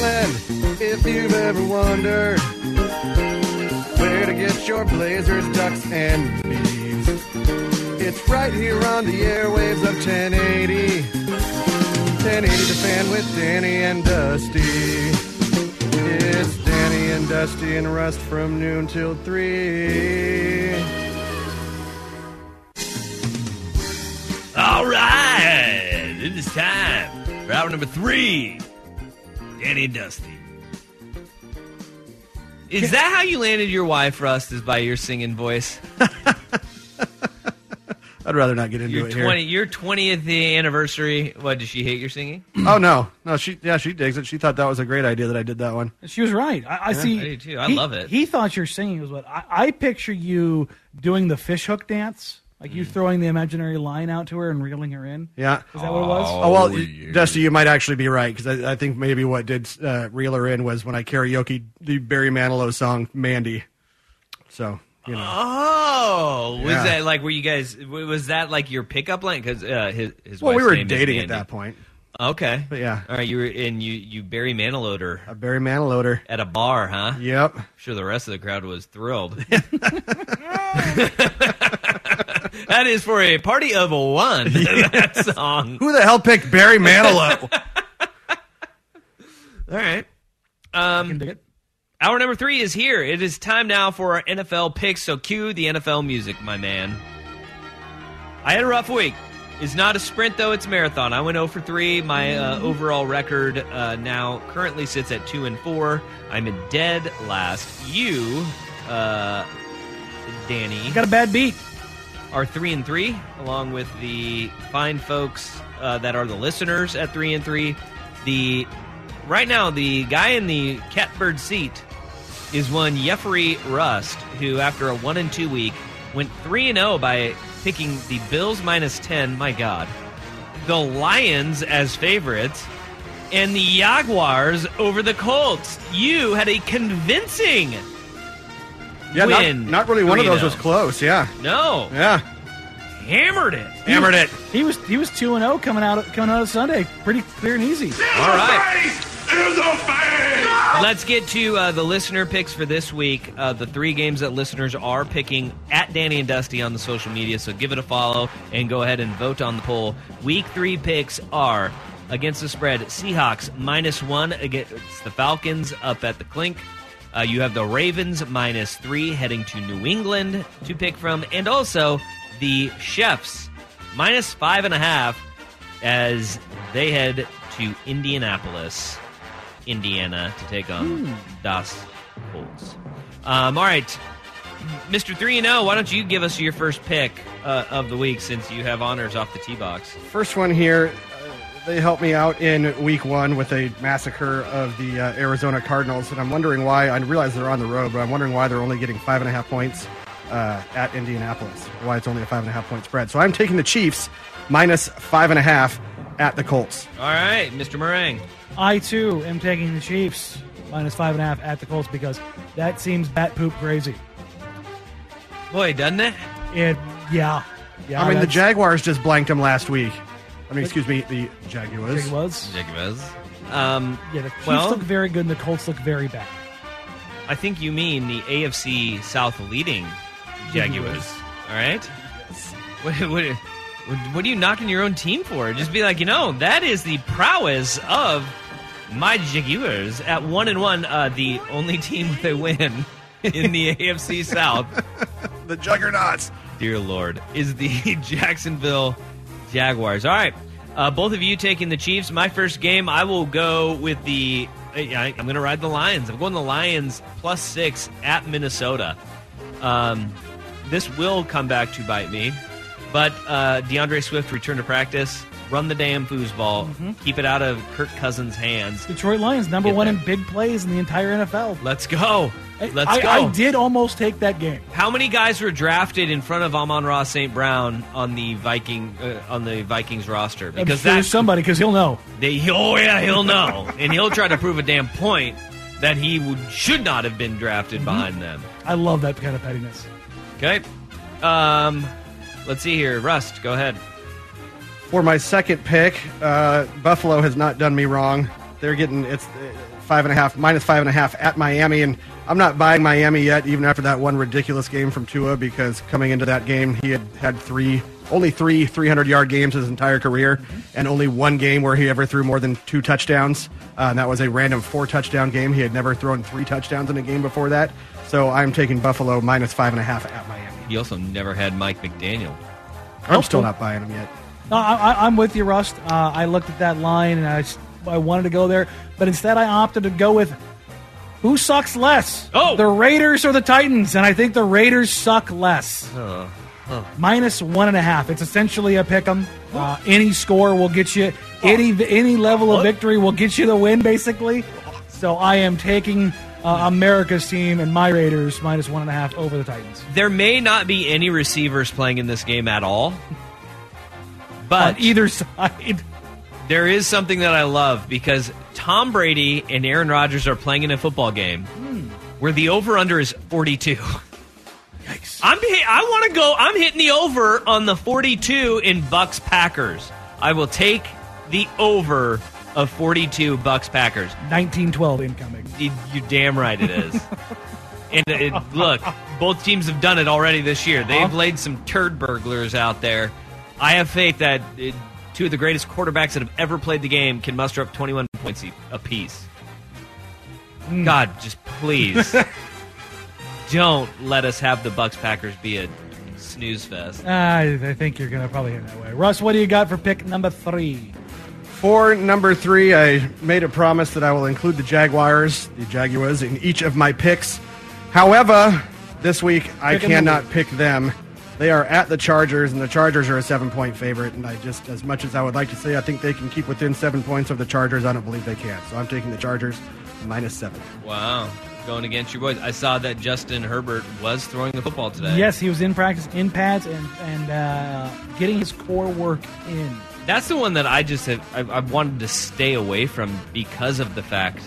Portland, if you've ever wondered where to get your blazers, ducks, and bees, it's right here on the airwaves of 1080. 1080 The Fan with Danny and Dusty. It's Danny and Dusty and Rust from noon till 3. All right, it is time for hour number three. Danny and Dusty. Is that how you landed your wife, Rust? Is by your singing voice? I'd rather not get into Your it here. twenty, your twentieth anniversary. What does she hate your singing? Oh no, no, she yeah she digs it. She thought that was a great idea that I did that one. She was right. I, I see. I do too. I he- love it. He thought your singing was what I, I picture you doing the fishhook dance, like Mm. you throwing the imaginary line out to her and reeling her in. Yeah. Is that what it was? Oh, well, Dusty, you might actually be right because I, I think maybe what did uh, reel her in was when I karaoke the Barry Manilow song "Mandy." So you know, Oh, was Yeah. that like were you guys? Was that like your pickup line? Because uh, his his well, we were name dating at that point. Okay, But yeah, all right. You were and you you Barry Manilowed her a Barry Manilowder at a bar, huh? Yep. I'm sure the rest of the crowd was thrilled. that is for a party of one. That song. Who the hell picked Barry Manilow? All right. I can Um, dig it. hour number three is here. It is time now for our NFL picks. So cue the NFL music, my man. I had a rough week. It's not a sprint though; it's a marathon. I went 0 for three. My uh, overall record uh, now currently sits at two and four. I'm in dead last. You, uh, Danny, You got a bad beat. are three and three, along with the fine folks uh, that are the listeners at three and three. The right now, the guy in the catbird seat is one Jeffrey Rust, who after a one and two week went three and zero by picking the Bills minus ten. My God, the Lions as favorites. And the Jaguars over the Colts. You had a convincing yeah, not, Win. not really. One of those was close. Yeah, no, yeah, hammered it. hammered it. He was he was two and zero coming out coming out of Sunday, pretty clear and easy. All right. Let's get to uh, the listener picks for this week. Uh, the three games that listeners are picking at Danny and Dusty on the social media. So give it a follow and go ahead and vote on the poll. Week three picks are against the spread Seahawks minus one against the Falcons up at the Clink. Uh, you have the Ravens minus three heading to New England to pick from, and also the Chiefs minus five and a half as they head to Indianapolis, Indiana, to take on Das Colts. Um, all right, Mr. 3 and 0, why don't you give us your first pick uh, of the week since you have honors off the tee box? First one here. uh, They helped me out in week one with a massacre of the uh, Arizona Cardinals, and I'm wondering why. I realize they're on the road, but I'm wondering why they're only getting five and a half points uh, at Indianapolis. Why it's only a five and a half point spread. So I'm taking the Chiefs minus five and a half at the Colts. All right, Mr. Meringue. I too am taking the Chiefs minus five and a half at the Colts because that seems bat poop crazy. Boy, doesn't it? It yeah yeah. I mean, the that's- Jaguars just blanked them last week. I mean, excuse me, the Jaguars. it was Jacobez. Um, yeah. The Chiefs Well- look very good and the Colts look very bad. I think you mean the AFC South leading Jaguars. All right. What, what, what, are you knocking your own team for? Just be like, you know, that is the prowess of my Jaguars at one and one, uh, the only team with a win in the AFC South. The juggernauts. Dear Lord, is the Jacksonville Jaguars. All right, uh, both of you taking the Chiefs. My first game, I will go with the. I, I'm going to ride the Lions. I'm going the Lions plus six at Minnesota. Um, this will come back to bite me, but uh, DeAndre Swift returned to practice. Run the damn foosball. Keep it out of Kirk Cousins' hands. Detroit Lions, number Get one there. in big plays in the entire NFL. Let's go. Let's I, go. I did almost take that game. How many guys were drafted in front of Amon Ross St. Brown on the Viking uh, on the Vikings roster? Because Because there's that's somebody, because he'll know. they, oh yeah, he'll know, and he'll try to prove a damn point that he would, should not have been drafted behind them. I love that kind of pettiness. Okay, um, let's see here. Rust, go ahead. For my second pick, uh, Buffalo has not done me wrong. They're getting it's uh, five and a half, minus five and a half at Miami, and I'm not buying Miami yet, even after that one ridiculous game from Tua, because coming into that game, he had had three, only three 300 yard games his entire career, and only one game where he ever threw more than two touchdowns. Uh, and that was a random four touchdown game. He had never thrown three touchdowns in a game before that. So I'm taking Buffalo minus five and a half at Miami. He also never had Mike McDaniel. I'm still not buying him yet. No, I, I, I'm with you, Rust. Uh, I looked at that line and I, I wanted to go there, but instead I opted to go with who sucks less? Oh! the Raiders or the Titans? And I think the Raiders suck less. Minus one and a half. It's essentially a pick 'em. Uh, any score will get you any any level of victory will get you the win, basically. So I am taking uh, America's team and my Raiders minus one and a half over the Titans. There may not be any receivers playing in this game at all, but On either side. There is something that I love because Tom Brady and Aaron Rodgers are playing in a football game where the over under is 42. Yikes. I'm I want to go I'm hitting the over on the 42 in Bucks Packers. I will take the over of 42 Bucks Packers. 1912 incoming. You, you damn right it is. and it, look, both teams have done it already this year. They've laid some turd burglars out there. I have faith that uh, two of the greatest quarterbacks that have ever played the game can muster up 21 points apiece. God, just please don't let us have the Bucks Packers be a snooze fest. I, I think you're going to probably head that way. Rust, what do you got for pick number three? For number three, I made a promise that I will include the Jaguars, the Jaguars, in each of my picks. However, this week I Pick 'em cannot in. pick them. They are at the Chargers, and the Chargers are a seven-point favorite. And I just, as much as I would like to say, I think they can keep within seven points of the Chargers. I don't believe they can. So I'm taking the Chargers minus seven. Wow. Going against your boys. I saw that Justin Herbert was throwing the football today. Yes, he was in practice in pads and and uh, getting his core work in. That's the one that I just have I've, I've wanted to stay away from because of the fact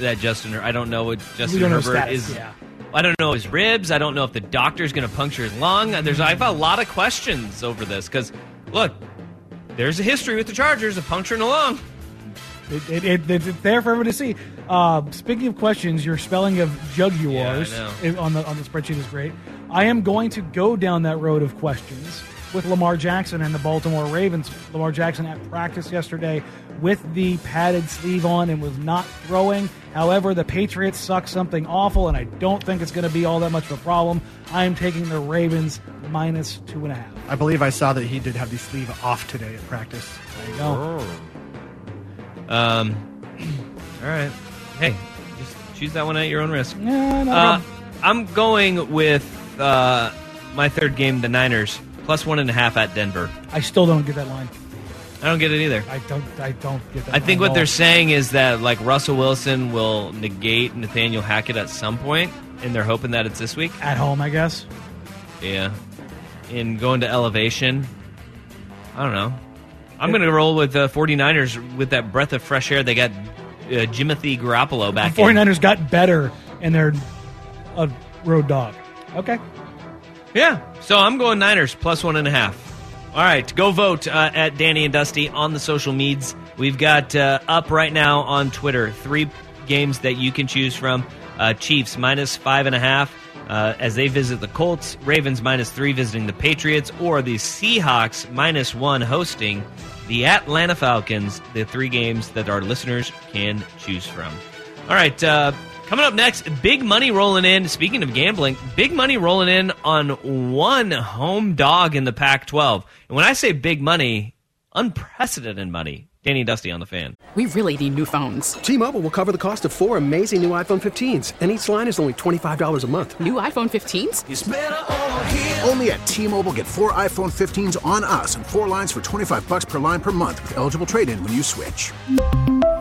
that Justin. I don't know what Justin don't know Herbert status, is. yeah. I don't know his ribs. I don't know if the doctor's going to puncture his lung. There's I've a lot of questions over this because look, there's a history with the Chargers of puncturing a lung. It, it, it, it's there for everyone to see. Uh, speaking of questions, your spelling of Jaguars Yeah, I know. is- on the on the spreadsheet is great. I am going to go down that road of questions with Lamar Jackson and the Baltimore Ravens. Lamar Jackson at practice yesterday with the padded sleeve on and was not throwing. However, the Patriots suck something awful, and I don't think it's going to be all that much of a problem. I am taking the Ravens minus two and a half. I believe I saw that he did have the sleeve off today at practice. There you go. Um. All right. Hey, just choose that one at your own risk. Yeah, no Uh. I'm going with uh, my third game, the Niners, plus one and a half at Denver. I still don't get that line. I don't get it either. I don't. I don't get that. I think what they're saying is that like Russell Wilson will negate Nathaniel Hackett at some point, and they're hoping that it's this week. at home, I guess. Yeah, in going to elevation. I don't know. I'm going to roll with the 49ers with that breath of fresh air. They got uh, Jimothy Garoppolo back. The 49ers got better, and they're a road dog. Okay. Yeah. So I'm going Niners plus one and a half. All right, go vote uh, at Danny and Dusty on the social medias. We've got uh, up right now on Twitter three games that you can choose from: uh, Chiefs minus five and a half uh, as they visit the Colts, Ravens minus three visiting the Patriots, or the Seahawks minus one hosting the Atlanta Falcons. The three games that our listeners can choose from. All right, uh, coming up next, big money rolling in. Speaking of gambling, big money rolling in on one home dog in the Pac 12. And when I say big money, unprecedented money. Danny Dusty on the fan. We really need new phones. T-Mobile will cover the cost of four amazing new iPhone 15s, and each line is only $25 a month. New iPhone 15s? Only at T-Mobile get four iPhone 15s on us and four lines for 25 bucks per line per month with eligible trade-in when you switch.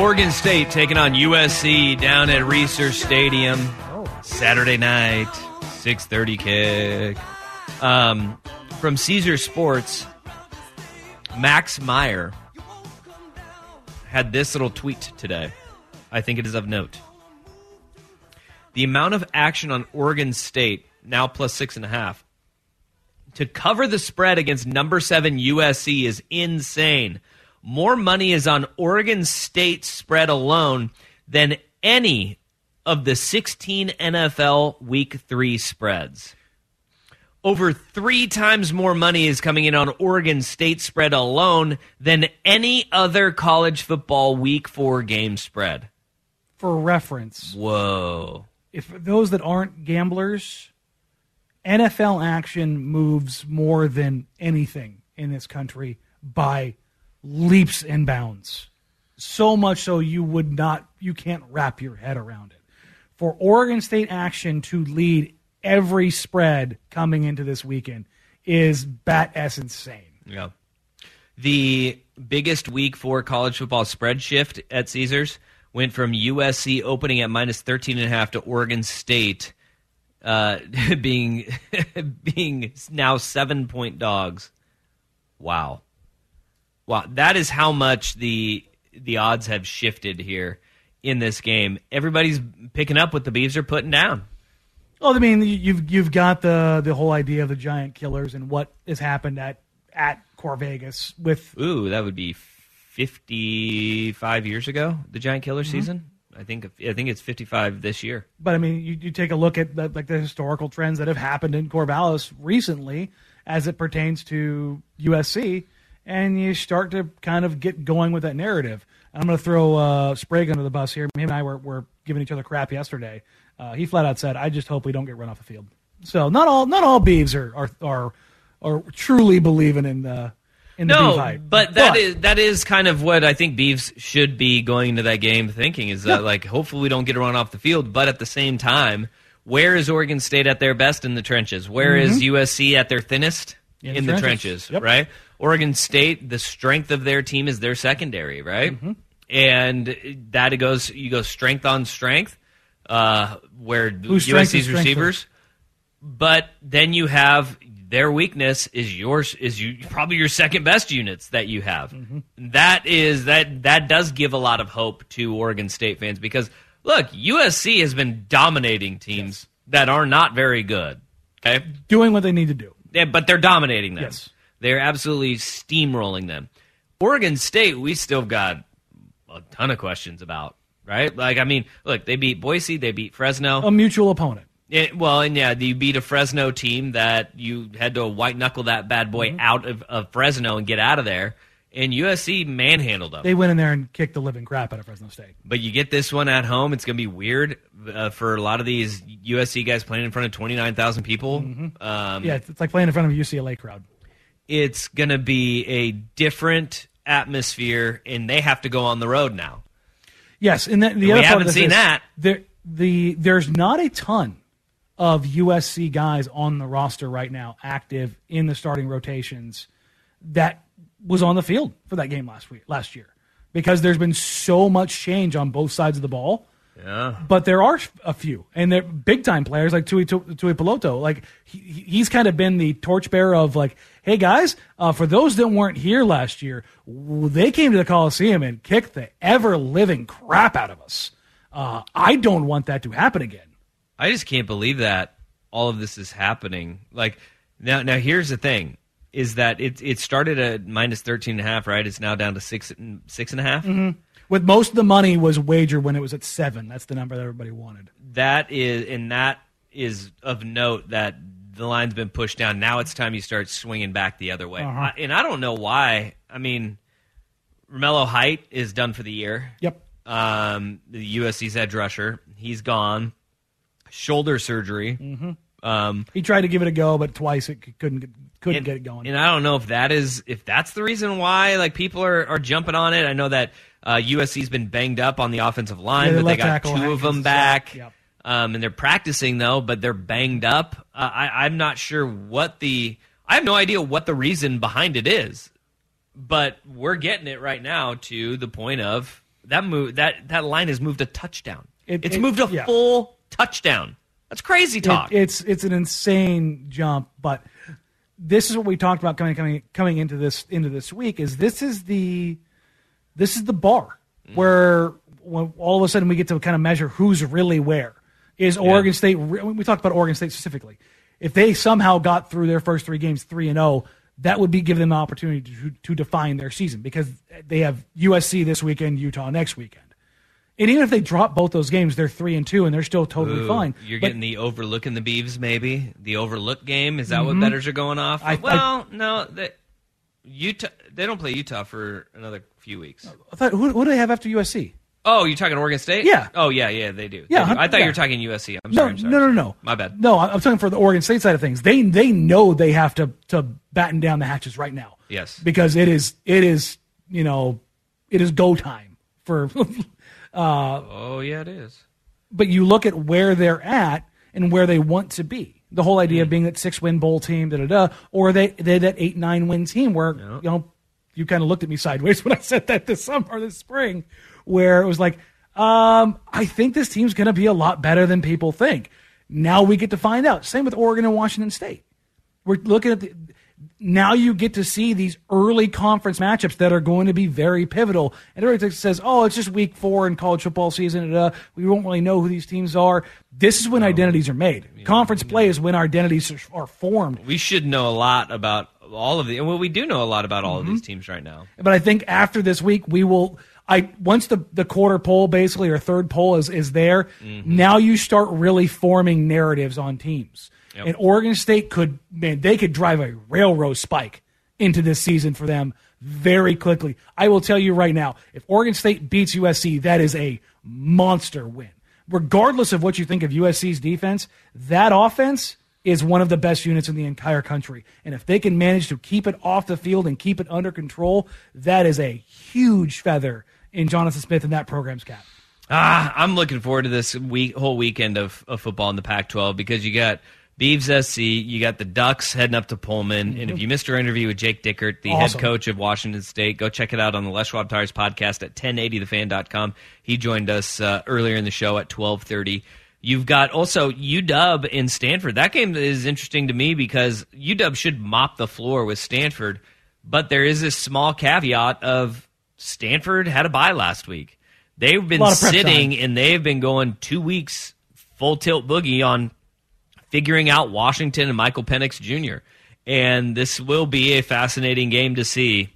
Oregon State taking on USC down at Reser Stadium Saturday night, 6:30 kick. Um, from Caesar Sports, Max Meyer had this little tweet today. I think it is of note. The amount of action on Oregon State now plus six and a half to cover the spread against number seven USC is insane. More money is on Oregon State spread alone than any of the 16 NFL Week 3 spreads. Over three times more money is coming in on Oregon State spread alone than any other college football Week 4 game spread. For reference, Whoa. if those that aren't gamblers, NFL action moves more than anything in this country by leaps and bounds. So much so you would not you can't wrap your head around it. For Oregon State action to lead every spread coming into this weekend is bat s insane. Yeah. The biggest week for college football spread shift at Caesars went from USC opening at minus 13.5 to Oregon State uh, being being now seven point dogs. Wow. Wow. That is how much the the odds have shifted here in this game. Everybody's picking up what the Beavs are putting down. Well, I mean, you've you've got the the whole idea of the giant killers and what has happened at at Core Vegas with Ooh, that would be 55 years ago, the Giant Killer mm-hmm. season. I think I think it's 55 this year. But I mean, you, you take a look at the, like the historical trends that have happened in Corvallis recently, as it pertains to USC, and you start to kind of get going with that narrative. I'm going to throw uh, Sprague under the bus here. Him and I were, were giving each other crap yesterday. Uh, he flat out said, "I just hope we don't get run off the field." So not all not all Beavs are are are, are truly believing in the in the No, but that is that is kind of what I think Beavs should be going into that game thinking is that like hopefully we don't get run off the field, but at the same time, where is Oregon State at their best in the trenches? Where is USC at their thinnest Mm-hmm. In in, the the trenches. trenches? Yep. Right? Oregon State, the strength of their team is their secondary, right? Mm-hmm. And that it goes you go strength on strength, uh, where is USC's receivers but then you have their weakness is yours is you probably your second best units that you have. That is that that does give a lot of hope to Oregon State fans because look, USC has been dominating teams that are not very good. Okay, doing what they need to do. yeah, but they're dominating them. Yes. They're absolutely steamrolling them. Oregon State, we still got a ton of questions about, right? Like, I mean, look, they beat Boise, they beat Fresno. A mutual opponent. Yeah, well, and yeah, you beat a Fresno team that you had to white knuckle that bad boy out of, of Fresno and get out of there. and USC manhandled them. They went in there and kicked the living crap out of Fresno State. But you get this one at home. It's going to be weird uh, for a lot of these USC guys playing in front of 29,000 people. Um, Yeah, it's, it's like playing in front of a UCLA crowd. It's going to be a different atmosphere, and they have to go on the road now. Yes, and the, the We other part haven't seen is that. There, the there's not a ton of USC guys on the roster right now, active in the starting rotations, that was on the field for that game last week, last year, because there's been so much change on both sides of the ball. Yeah. But there are a few, and they're big time players like Tui Tui Peloto. Like he, he's kind of been the torchbearer of like, hey guys, uh, for those that weren't here last year, they came to the Coliseum and kicked the ever living crap out of us. Uh, I don't want that to happen again. I just can't believe that all of this is happening. Like now, now here's the thing: is that it it started at minus thirteen and a half, right? It's now down to six and six and a half. With most of the money was wagered when it was at seven. That's the number that everybody wanted. That is, and that is of note that the line's been pushed down. Now it's time you start swinging back the other way. Uh-huh. I, and I don't know why. I mean, Romello Height is done for the year. Yep. Um, the USC's edge rusher, he's gone. Shoulder surgery. Mhm. Um, He tried to give it a go, but twice it couldn't get, couldn't and, get it going. And I don't know if that is if that's the reason why like people are, are jumping on it. I know that uh, USC's been banged up on the offensive line, Yeah, but they got two of them back. Yep. Um, and they're practicing though, but they're banged up. Uh, I, I'm not sure what the. I have no idea what the reason behind it is, but we're getting it right now to the point of that move. That that line has moved a touchdown. It- it's it- moved a yeah. full touchdown. That's crazy talk. It, it's it's an insane jump, but this is what we talked about coming coming coming into this into this week. Is this is the this is the bar where when all of a sudden we get to kind of measure who's really where. Is Oregon State? re- We talked about Oregon State specifically. If they somehow got through their first three games three and zero, that would be giving them an opportunity to, to define their season because they have USC this weekend, Utah next weekend. And even if they drop both those games, they're three and two, and they're still totally Ooh, fine. You're But- getting the overlooking the Beavs, maybe the overlook game. Is that Mhm. what betters are going off? I- I- well, no, they, Utah. They don't play Utah for another few weeks. I thought, who, who do they have after USC? Oh, you're talking Oregon State? Yeah. Oh, yeah, yeah, they do. Yeah, They do. I thought yeah. you were talking USC. I'm no, sorry. I'm sorry. no, no, no. My bad. No, I- I'm talking for the Oregon State side of things. They they know they have to to batten down the hatches right now. Yes. because it is it is you know it is go time for. uh, Oh, yeah, it is. but you look at where they're at and where they want to be. The whole idea of being that six win bowl team, da da da, or they they that eight nine win team where you know you kind of looked at me sideways when I said that this summer or this spring, where it was like, um, I think this team's going to be a lot better than people think. Now we get to find out. Same with Oregon and Washington State. We're looking at the now you get to see these early conference matchups that are going to be very pivotal. And everybody says, "Oh, it's just week four in college football season. Uh, we won't really know who these teams are." This is when identities are made. Conference play is when our identities are, are formed. We should know a lot about all of the. Well, we do know a lot about all of Mm-hmm. these teams right now. But I think after this week, we will. I once the the quarter poll basically or third poll is is there. Now you start really forming narratives on teams. Yep. And Oregon State could man they could drive a railroad spike into this season for them very quickly. I will tell you right now, if Oregon State beats USC, that is a monster win. Regardless of what you think of USC's defense, that offense is one of the best units in the entire country. And if they can manage to keep it off the field and keep it under control, that is a huge feather in Jonathan Smith and that program's cap. Ah, I'm looking forward to this week, whole weekend of, of football in the Pac-12 because you got Beavs SC, you got the Ducks heading up to Pullman, and if you missed our interview with Jake Dickert, the Awesome. head coach of Washington State, go check it out on the Les Schwab Tires podcast at 1080thefan.com. He joined us uh, earlier in the show at 1230. You've got also UW in Stanford. That game is interesting to me because UW should mop the floor with Stanford, but there is this small caveat of Stanford had a bye last week. They've been Lot of prep sitting time. and they've been going two weeks full tilt boogie on figuring out Washington and Michael Penix Jr. And this will be a fascinating game to see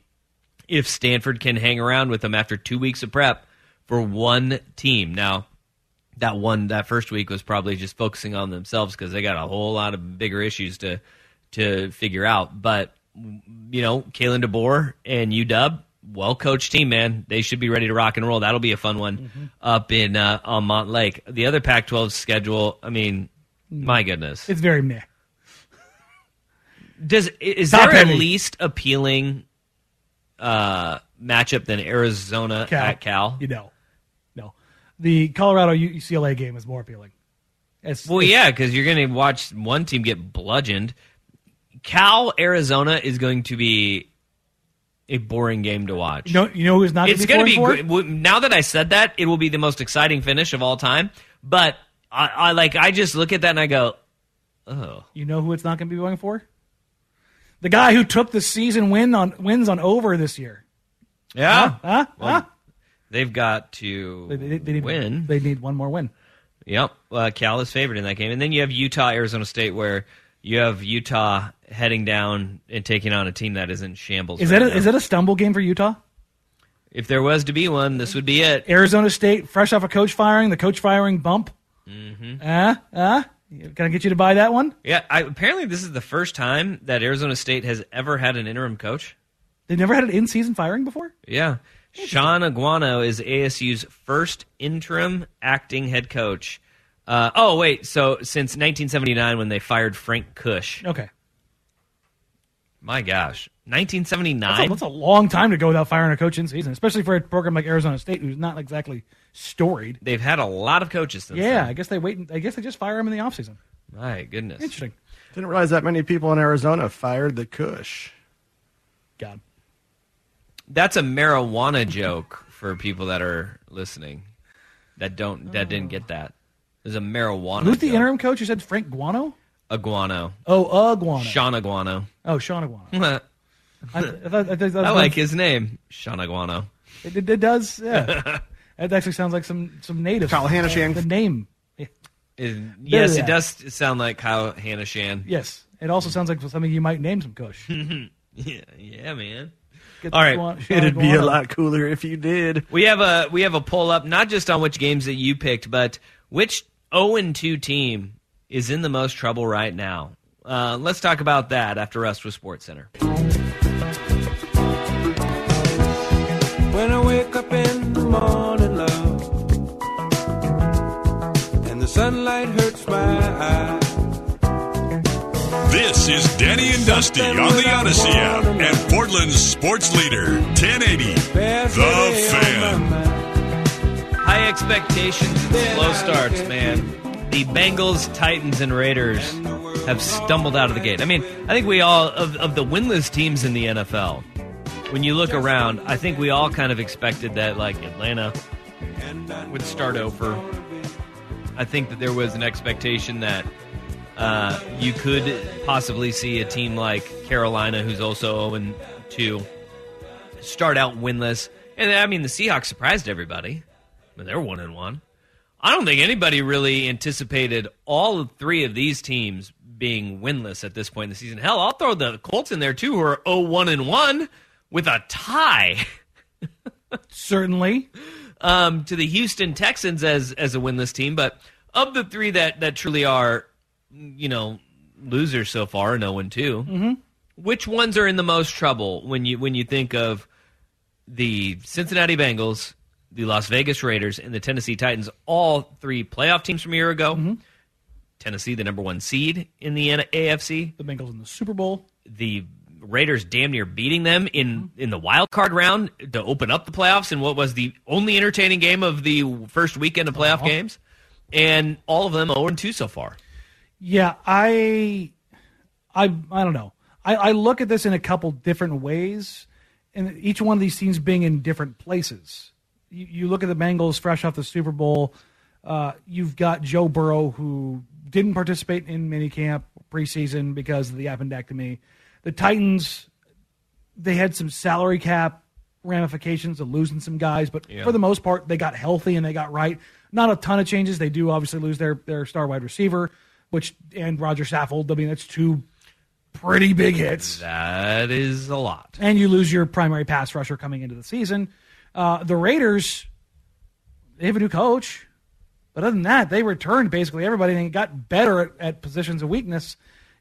if Stanford can hang around with them after two weeks of prep for one team. Now, that one that first week was probably just focusing on themselves because they got a whole lot of bigger issues to to figure out. But you know, Kalen DeBoer and UW well coached team, man. They should be ready to rock and roll. That'll be a fun one Mm-hmm. up in uh, on Montlake. The other Pac-12 schedule, I mean, my goodness, It's very meh. does is Top there heavy. a least appealing uh, matchup than Arizona Cal. at Cal? You know, no. The Colorado UCLA game is more appealing. It's, Well, it's- yeah, because you're going to watch one team get bludgeoned. Cal Arizona is going to be a boring game to watch. You know, you know who's not it's going to be be. Now that I said that, it will be the most exciting finish of all time. But I, I like I just look at that and I go, oh, You know who it's not going to be going for? The guy who took the season win on wins on over this year. yeah. Huh? Well, huh? They've got to They, they, they need, win. They need one more win. Yep, uh, Cal is favored in that game, and then you have Utah, Arizona State, where you have Utah heading down and taking on a team that is in shambles. Is right that a, is that a stumble game for Utah? If there was to be one, this would be it. Arizona State, fresh off a coach firing, the coach firing bump. Mm-hmm. Uh, uh, can I get you to buy that one? Yeah, I, apparently this is the first time that Arizona State has ever had an interim coach. They never had an in-season firing before. Yeah, Shaun Aguano is ASU's first interim acting head coach. Uh, oh wait, so since 1979 when they fired Frank Kush. Okay, My gosh, that's a, 1979. that's a long time to go without firing a coach in season, especially for a program like Arizona State, who's not exactly storied. They've had a lot of coaches since. Yeah, then. I guess they wait. I guess they just fire them in the offseason. My goodness. Interesting. Didn't realize that many people in Arizona fired the Kush. God, That's a marijuana joke for people that are listening that don't that didn't get that. There's a marijuana. who's the joke. interim coach? You said Frank Guano. Iguano? Oh, Aguano. Sean Iguano. oh, Shaun Aguano. I I, I, thought, I, thought that was like his name, Sean Iguano. It, it, it does. Yeah, that actually sounds like some some native. Kyle Hanashang. The name. It- yes, Yeah. it does sound like Kyle Hanashan. Yes, it also sounds like something you might name some Kush. Yeah, yeah, man. Get All right. Guan- Sean It'd be a Guano. lot cooler if you did. We have a we have a poll up not just on which games that you picked, but which 0 and 2 team is in the most trouble right now. Uh, let's talk about that after Rust with Sports Center. When I wake up in the morning, love, and the sunlight hurts my eyes. This is Danny and Dusty on the Audacy app and Portland's sports leader, 1080. The a day on my Fan. High expectations and slow starts, man. The Bengals, Titans, and Raiders have stumbled out of the gate. I mean, I think we all, of, of the winless teams in the NFL, when you look around, I think we all kind of expected that, like, Atlanta would start over. I think that there was an expectation that uh, you could possibly see a team like Carolina, who's also 0 2, start out winless. And I mean, the Seahawks surprised everybody. I mean, they're one and one. I don't think anybody really anticipated all three of these teams being winless at this point in the season. Hell, I'll throw the Colts in there too, who are 0 1 and 1 with a tie Certainly, um, to the Houston Texans as as a winless team. But of the three that, that truly are, you know, losers so far, no one 2 which ones are in the most trouble when you when you think of the Cincinnati Bengals, the Las Vegas Raiders, and the Tennessee Titans, all three playoff teams from a year ago. Mm-hmm. Tennessee, the number one seed in the AFC. the Bengals in the Super Bowl. The Raiders damn near beating them in, mm-hmm. in the wild card round to open up the playoffs in what was the only entertaining game of the first weekend of playoff uh-huh. games. And all of them 0 2 so far. Yeah, I, I, I don't know. I, I look at this in a couple different ways, and each one of these teams being in different places. You, you look at the Bengals fresh off the Super Bowl. Uh, you've got Joe Burrow who didn't participate in minicamp preseason because of the appendectomy. The Titans, they had some salary cap ramifications of losing some guys, but Yeah. for the most part, they got healthy and they got right. Not a ton of changes. They do obviously lose their their star wide receiver, which and Rodger Saffold. I mean, that's two pretty big hits. That is a lot. And you lose your primary pass rusher coming into the season. Uh, the Raiders, they have a new coach. But other than that, they returned basically everybody and got better at, at positions of weakness.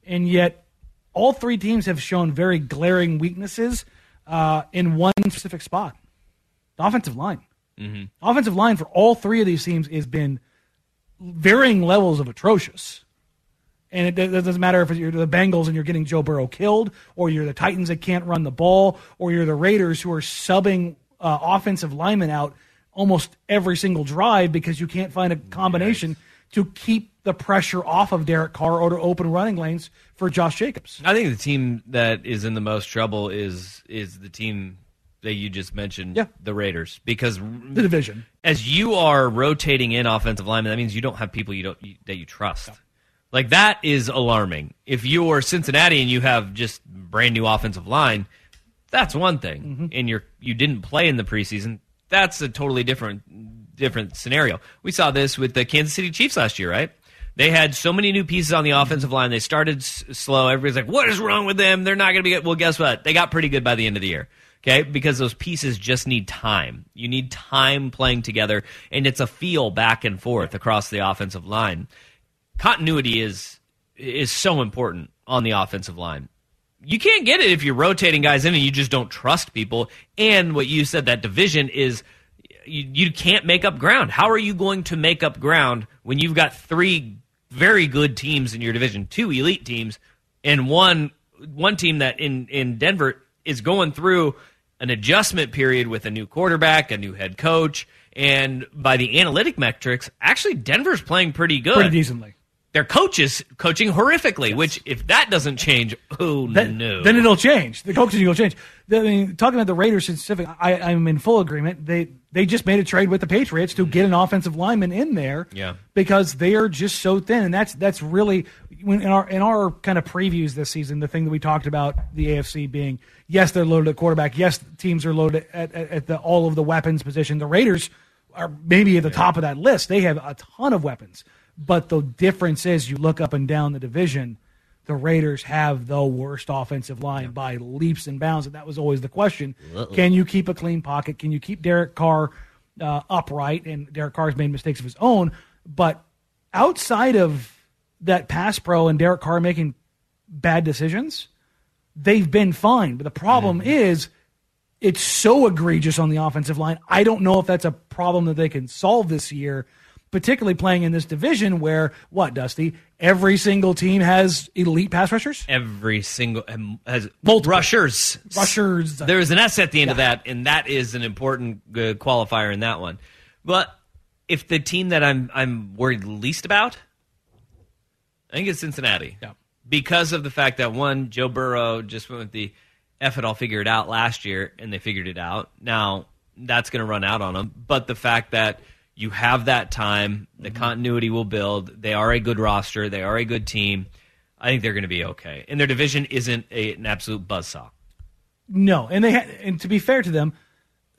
And yet, all three teams have shown very glaring weaknesses uh, in one specific spot the offensive line. Mhm. Offensive line for all three of these teams has been varying levels of atrocious. And it, it doesn't matter if you're the Bengals and you're getting Joe Burrow killed, or you're the Titans that can't run the ball, or you're the Raiders who are subbing uh, offensive linemen out almost every single drive because you can't find a combination to keep the pressure off of Derek Carr or to open running lanes for Josh Jacobs. I think the team that is in the most trouble is is the team that you just mentioned, Yeah. the Raiders, because The division. as you are rotating in offensive linemen, that means you don't have people you don't you, that you trust. Like that is alarming. If you're Cincinnati and you have just brand new offensive line, that's one thing. Mm-hmm. And you're you didn't play in the preseason, that's a totally different different scenario. We saw this with the Kansas City Chiefs last year, right? They had so many new pieces on the offensive line. They started s- slow. Everybody's like, "What is wrong with them? They're not going to be good." Well, guess what? They got pretty good by the end of the year. Okay, because those pieces just need time. You need time playing together, and it's a feel back and forth across the offensive line. Continuity is is so important on the offensive line. You can't get it if you're rotating guys in and you just don't trust people. And what you said that division is you, you can't make up ground. How are you going to make up ground when you've got three very good teams in your division, two elite teams, and one one team that in in Denver is going through an adjustment period with a new quarterback, a new head coach, and by the analytic metrics, actually Denver's playing pretty good. Pretty decently. Their coaches coaching horrifically, which if that doesn't change, oh Then, no. then it'll change. The coaching will change. The- I mean, talking about the Raiders specific, I, I'm in full agreement. They they just made a trade with the Patriots to get an offensive lineman in there. Yeah. because they are just so thin, and that's that's really when in our in our kind of previews this season. The thing that we talked about the AFC being yes, they're loaded at quarterback. Yes, teams are loaded at, at, at the all of the weapons position. The Raiders are maybe at the top of that list. They have a ton of weapons, but the difference is you look up and down the division. The Raiders have the worst offensive line by leaps and bounds, and that was always the question: Uh-oh. Can you keep a clean pocket? Can you keep Derek Carr uh, upright? And Derek Carr's made mistakes of his own, but outside of that pass pro and Derek Carr making bad decisions, they've been fine. But the problem is it's so egregious on the offensive line. I don't know if that's a problem that they can solve this year, particularly playing in this division where what, Dusty? Every single team has elite pass rushers. Every single um, has Multiple. rushers. Rushers. There's an S at the end of that, and that is an important uh, qualifier in that one. But if the team that I'm I'm worried least about, I think it's Cincinnati. Yeah. Because of the fact that one, Joe Burrow just went with the F it, I'll figure it out last year, and they figured it out. Now that's going to run out on them. But the fact that you have that time, the continuity will build. They are a good roster. They are a good team. I think they're going to be okay. And their division isn't a, an absolute buzzsaw. No, and they ha- and to be fair to them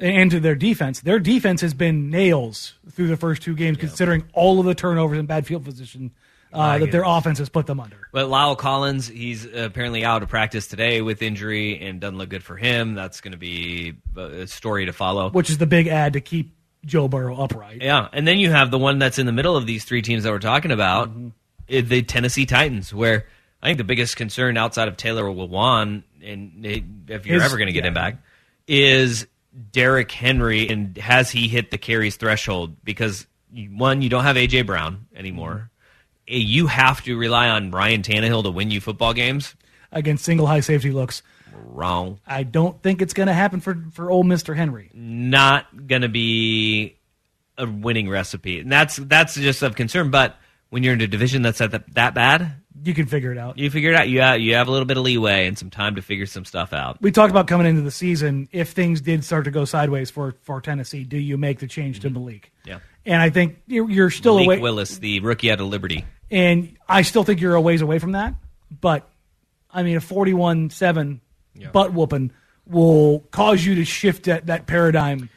and to their defense, their defense has been nails through the first two games, considering all of the turnovers and bad field position uh, that their offense has put them under. But La'el Collins, he's apparently out of practice today with injury and doesn't look good for him. That's going to be a story to follow. which is the big ad to keep Joe Burrow upright. Yeah, and then you have the one that's in the middle of these three teams that we're talking about, eh, the Tennessee Titans, where I think the biggest concern outside of Taylor Lewan, and if you're Is- ever going to get him back, is Derrick Henry, and has he hit the carries threshold? Because one, you don't have AJ Brown anymore. Eh, You have to rely on Ryan Tannehill to win you football games. Against single high safety looks. Wrong. I don't think it's going to happen for for old Mister Henry. not going to be a winning recipe. And that's that's just of concern. But when you're in a division that's that, that bad, You can figure it out. you figure it out. You have, you have a little bit of leeway and some time to figure some stuff out. We talked about coming into the season. If things did start to go sideways for for Tennessee, do you make the change to mm-hmm. Malik? Yeah. And I think you're, you're still Malik away. Willis, the rookie out of Liberty. And I still think you're a ways away from that. But I mean, a 41 7 butt whooping will cause you to shift that, that paradigm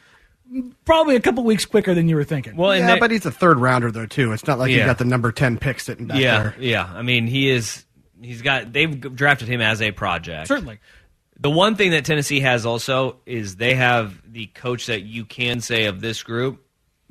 probably a couple weeks quicker than you were thinking. Well, and yeah, they- but he's a third rounder though too. It's not like Yeah. you got the number ten pick sitting back yeah, there. yeah. I mean, he is. He's got. They've drafted him as a project. Certainly. The one thing that Tennessee has also is they have the coach that you can say of this group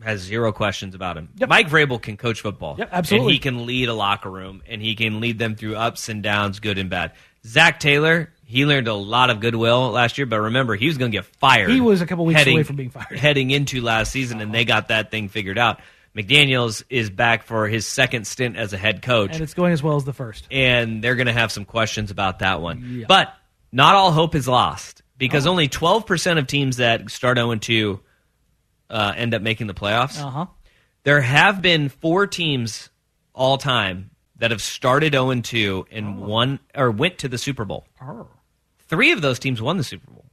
has zero questions about him. Mike Vrabel can coach football. Yep, absolutely. And he can lead a locker room and he can lead them through ups and downs, good and bad. Zac Taylor, He learned a lot of goodwill last year, but remember, he was going to get fired. He was a couple weeks heading, away from being fired. Heading into last season, and they got that thing figured out. McDaniels is back for his second stint as a head coach. And it's going as well as the first. And they're going to have some questions about that one. Yeah. But not all hope is lost because Oh. only 12% of teams that start 0 2 uh, end up making the playoffs. Uh huh. There have been four teams all time that have started 0 2 and won or went to the Super Bowl. Oh. Three of those teams won the Super Bowl.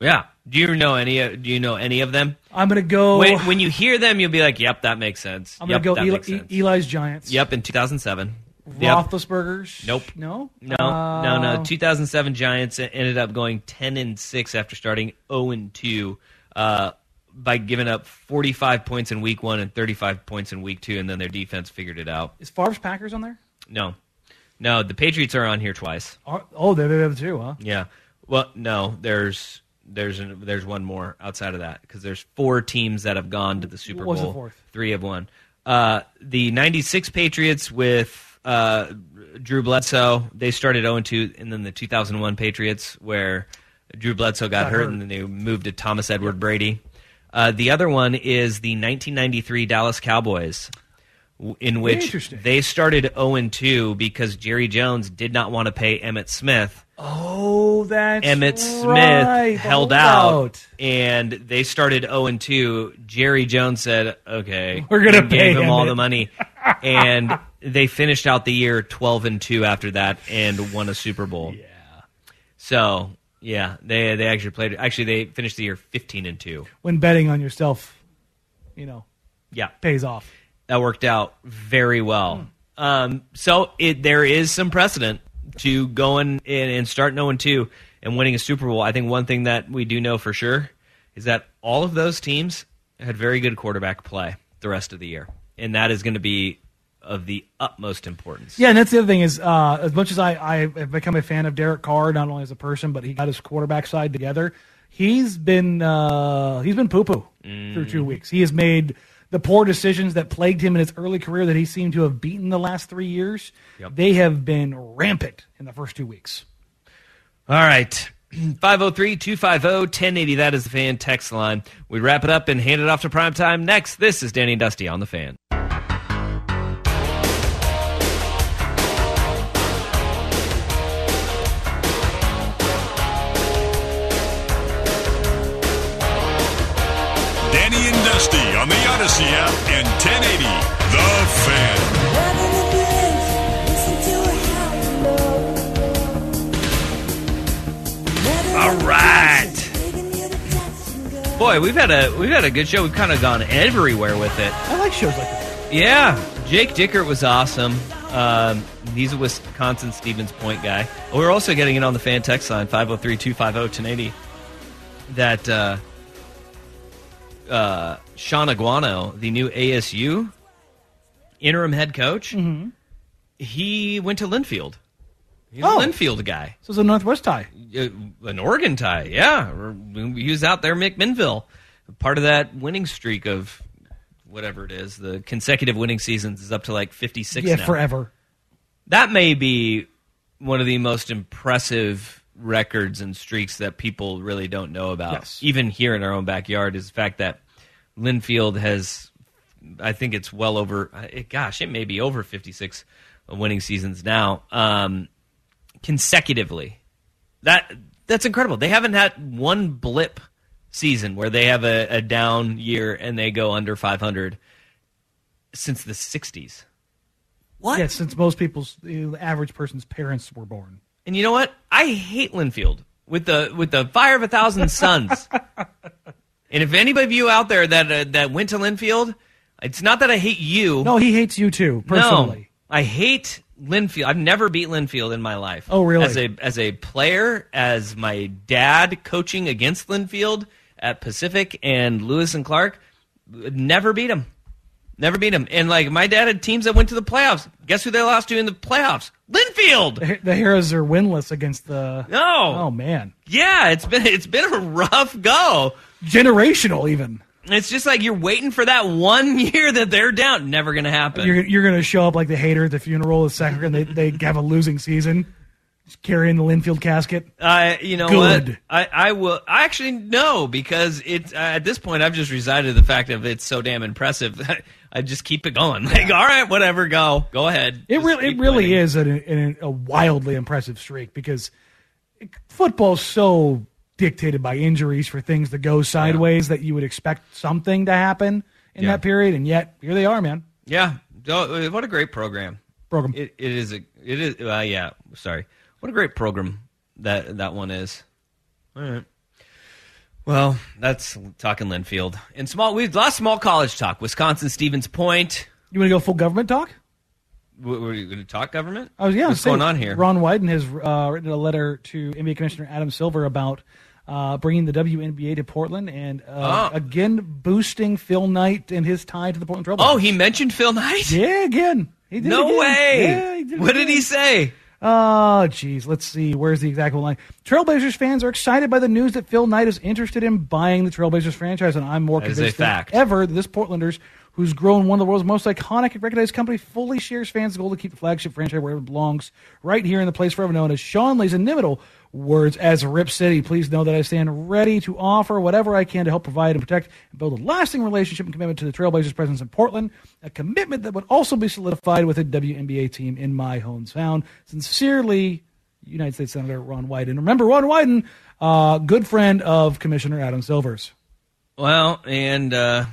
Yeah. Do you know any? uh, Do you know any of them? I'm going to go. When, when you hear them, you'll be like, "Yep, that makes sense." I'm yep, that go makes Eli, sense. E- Eli's Giants. Yep, in 2007. Yep. Roethlisberger's. Nope. No. No, no, no. Uh, 2007 Giants ended up going 10 and 6 after starting 0 and 2 uh, by giving up 45 points in week 1 and 35 points in week 2 and then their defense figured it out. Is Favre's Packers on there? No. No, the Patriots are on here twice. Are- Oh, they're the other two, huh? Yeah. Well, no, there's there's an, there's one more outside of that because there's four teams that have gone to the Super What's the Bowl. fourth? Three have won. Uh, the '96 Patriots with uh, Drew Bledsoe, they started 0 2, and then the 2001 Patriots where Drew Bledsoe got, Got hurt, hurt. and then they moved to Thomas Edward Brady. Uh, the other one is the 1993 Dallas Cowboys, in which they started 0 2 because Jerry Jones did not want to pay Emmitt Smith. Oh, that's Emmitt Smith right. The held holdout. out, and they started 0 and 2. Jerry Jones said, "Okay, We're gonna and pay gave him all the money," and they finished out the year 12 and 2 after that and won a Super Bowl. Yeah. So yeah, they they actually played. Actually, they finished the year 15 and 2. When betting on yourself, you know, Yeah, pays off. That worked out very well. Um, so it there is some precedent to going in and starting 0 2 and winning a Super Bowl. I think one thing that we do know for sure is that all of those teams had very good quarterback play the rest of the year, and that is going to be of the utmost importance. Yeah, and that's the other thing is, uh, as much as I, I have become a fan of Derek Carr, not only as a person, but he got his quarterback side together. He's been uh, he's been poo poo through two weeks. He has made the poor decisions that plagued him in his early career that he seemed to have beaten the last three years. They have been rampant in the first two weeks. All right. 503 250 1080. That is the fan text line. We wrap it up and hand it off to prime time next. This is Danny and Dusty on the fan. 1080 The Fan. All right. Boy, we've had a we've had a good show. We've kind of gone everywhere with it. I like shows like this. Yeah, Jake Dickert was awesome. Um, he's a Wisconsin Stevens Point guy. We're also getting it on the fan text line 503-250-1080 that uh, uh, Shaun Aguano, the new ASU interim head coach, he went to Linfield. He's Oh. a Linfield guy. So it's a Northwest tie. Uh, an Oregon tie, yeah. He was out there, McMinnville, part of that winning streak of whatever it is. The consecutive winning seasons is up to like fifty six. yeah, now. forever. That may be one of the most impressive records and streaks that people really don't know about. Yes. Even here in our own backyard, is the fact that Linfield has, I think it's well over. It, gosh, it may be over fifty six winning seasons now. Um, consecutively. That that's incredible. They haven't had one blip season where they have a, a down year and they go under 500 since the 60s. What? Yeah, since most people's the average person's parents were born. And you know what? I hate Linfield with the with the fire of a thousand suns. and if anybody of you out there that uh, that went to Linfield, it's not that I hate you. No, he hates you too, personally. No, I hate Linfield. I've never beat Linfield in my life. Oh, really? As a as a player, as my dad coaching against Linfield at Pacific and Lewis and Clark, never beat him. Never beat him. And like my dad had teams that went to the playoffs. Guess who they lost to in the playoffs? Linfield. The, the are winless against the. No. Oh man, Yeah, it's been it's been a rough go. Generational even. It's just like you're waiting for that one year that they're down. Never gonna happen. You're you're gonna show up like the hater at the funeral the second they they have a losing season. Just carrying the Linfield casket. I, you know Good. what? I, I will. I actually no because it's uh, at this point I've just resided the fact of it's so damn impressive. I just keep it going. Like, all right, whatever, go, go ahead. It Just really, it really winning. is an, an, a wildly impressive streak because football's so dictated by injuries for things to go sideways that you would expect something to happen in Yeah. that period, and yet here they are, man. Yeah. What a great program. Program. It, it is a. It is. Uh, yeah. Sorry. What a great program that that one is. All right. Well, that's talking Linfield and small. We've lost small college talk. Wisconsin Stevens Point. You want to go full government talk? W- Were you going to talk government? Was yeah. What's going on here? Ron Wyden has uh, written a letter to NBA Commissioner Adam Silver about uh, bringing the WNBA to Portland and uh, Oh. again boosting Phil Knight and his tie to the Portland Trailblazers. Oh, he mentioned Phil Knight. yeah, again. He did No way. Yeah, he did what did he say? Oh, geez. Let's see. Where's the exact line? Trailblazers fans are excited by the news that Phil Knight is interested in buying the Trailblazers franchise, and I'm more That convinced than ever that this Portlanders, who's grown one of the world's most iconic and recognized company, fully shares fans' goal to keep the flagship franchise where it belongs, right here in the place forever known as Schonely's inimitable words as Rip City. Please know that I stand ready to offer whatever I can to help provide and protect and build a lasting relationship and commitment to the Trailblazers' presence in Portland, a commitment that would also be solidified with a WNBA team in my hometown. Sincerely, United States Senator Ron Wyden. Remember, Ron Wyden, uh, good friend of Commissioner Adam Silvers Well, and uh,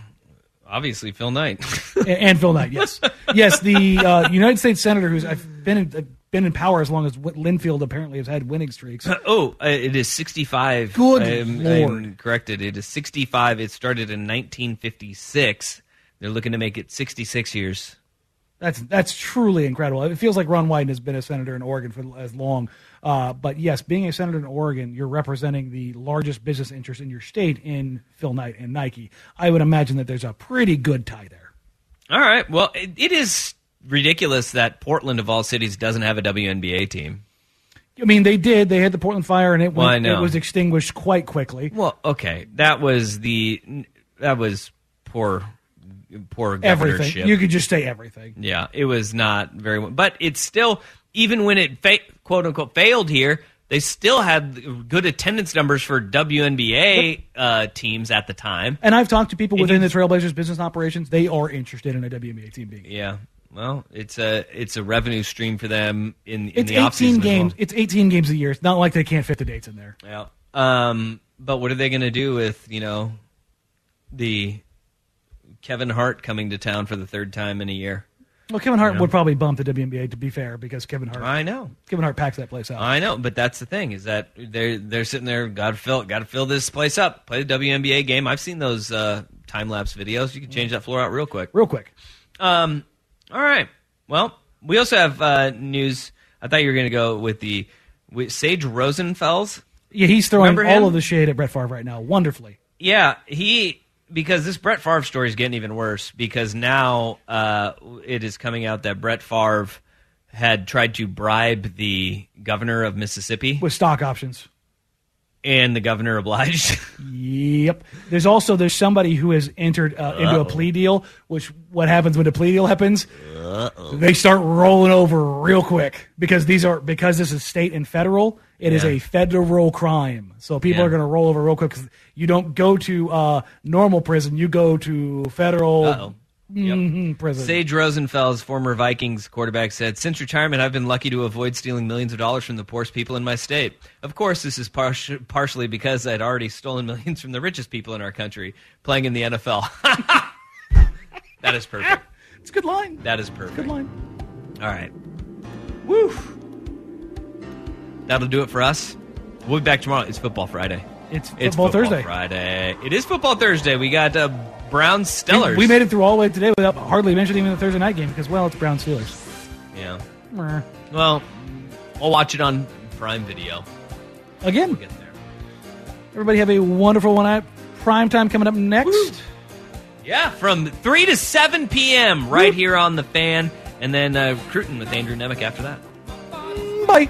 obviously Phil Knight. and, Phil Knight. Yes, yes, the uh, United States Senator who's I've been in, uh, been in power as long as Linfield apparently has had winning streaks. oh, uh, it is 65. Good I'm, Lord. I'm corrected. It is 65. It started in 1956. They're looking to make it 66 years. That's that's truly incredible. It feels like Ron Wyden has been a senator in Oregon for as long. Uh, but yes, being a senator in Oregon, you're representing the largest business interest in your state in Phil Knight and Nike. I would imagine that there's a pretty good tie there. All right. Well, it, it is ridiculous that Portland, of all cities, doesn't have a WNBA team. I mean, they did. They had the Portland Fire, and it, Well, went, it was extinguished quite quickly. Well, okay, that was the that was poor, poor governorship. Everything. You could just say everything. Yeah, it was not very well. But it's still, even when it fa- quote unquote failed here, they still had good attendance numbers for WNBA uh, teams at the time. And I've talked to people within the Trailblazers business operations. They are interested in a WNBA team being. Yeah. Well, it's a it's a revenue stream for them in, in It's the offseason 18 games. well. It's 18 games a year. It's not like they can't fit the dates in there. Yeah. Um, but what are they going to do with you know the Kevin Hart coming to town for the third time in a year? Well, Kevin Hart Yeah. would probably bump the WNBA to be fair because Kevin Hart. I know. Kevin Hart packs that place out. I know, but that's the thing is that they're they're sitting there. Got to fill, got to fill this place up. Play the WNBA game. I've seen those uh, time lapse videos. You can change that floor out real quick. Real quick. Um. All right. Well, we also have uh, news. I thought you were going to go with the with Sage Rosenfels. Yeah, he's throwing all of the shade at Brett Favre right now. Wonderfully. Yeah, he because this Brett Favre story is getting even worse because now uh, it is coming out that Brett Favre had tried to bribe the governor of Mississippi. With stock options, and the governor obliged. Yep. There's also there's somebody who has entered uh, into a plea deal. Which what happens when a plea deal happens? Uh-oh. They start rolling over real quick because these are because this is state and federal. It is Yeah. a federal crime, so people Yeah. are going to roll over real quick because you don't go to uh, normal prison, you go to federal Uh-oh. Mhm, prison. Sage Rosenfels, former Vikings quarterback, said, Since retirement, I've been lucky to avoid stealing millions of dollars from the poorest people in my state. Of course, this is par- partially because I'd already stolen millions from the richest people in our country playing in the NFL. that is perfect. It's a good line. That is perfect. Good line. All right. Woo. That'll do it for us. We'll be back tomorrow. It's Football Friday. It's It's Football Thursday. Friday. It is Football Thursday. We got uh, Brown Steelers. We, made it through all the way today without hardly mentioning even the Thursday night game because well, it's Brown Steelers. Yeah. Meh. Well, I'll watch it on Prime Video. Again, We'll Get there. everybody have a wonderful one night. Prime time coming up next. Yeah, from 3 to 7 p.m. right here on The Fan. And then uh, recruiting with Andrew Nemec after that. Bye.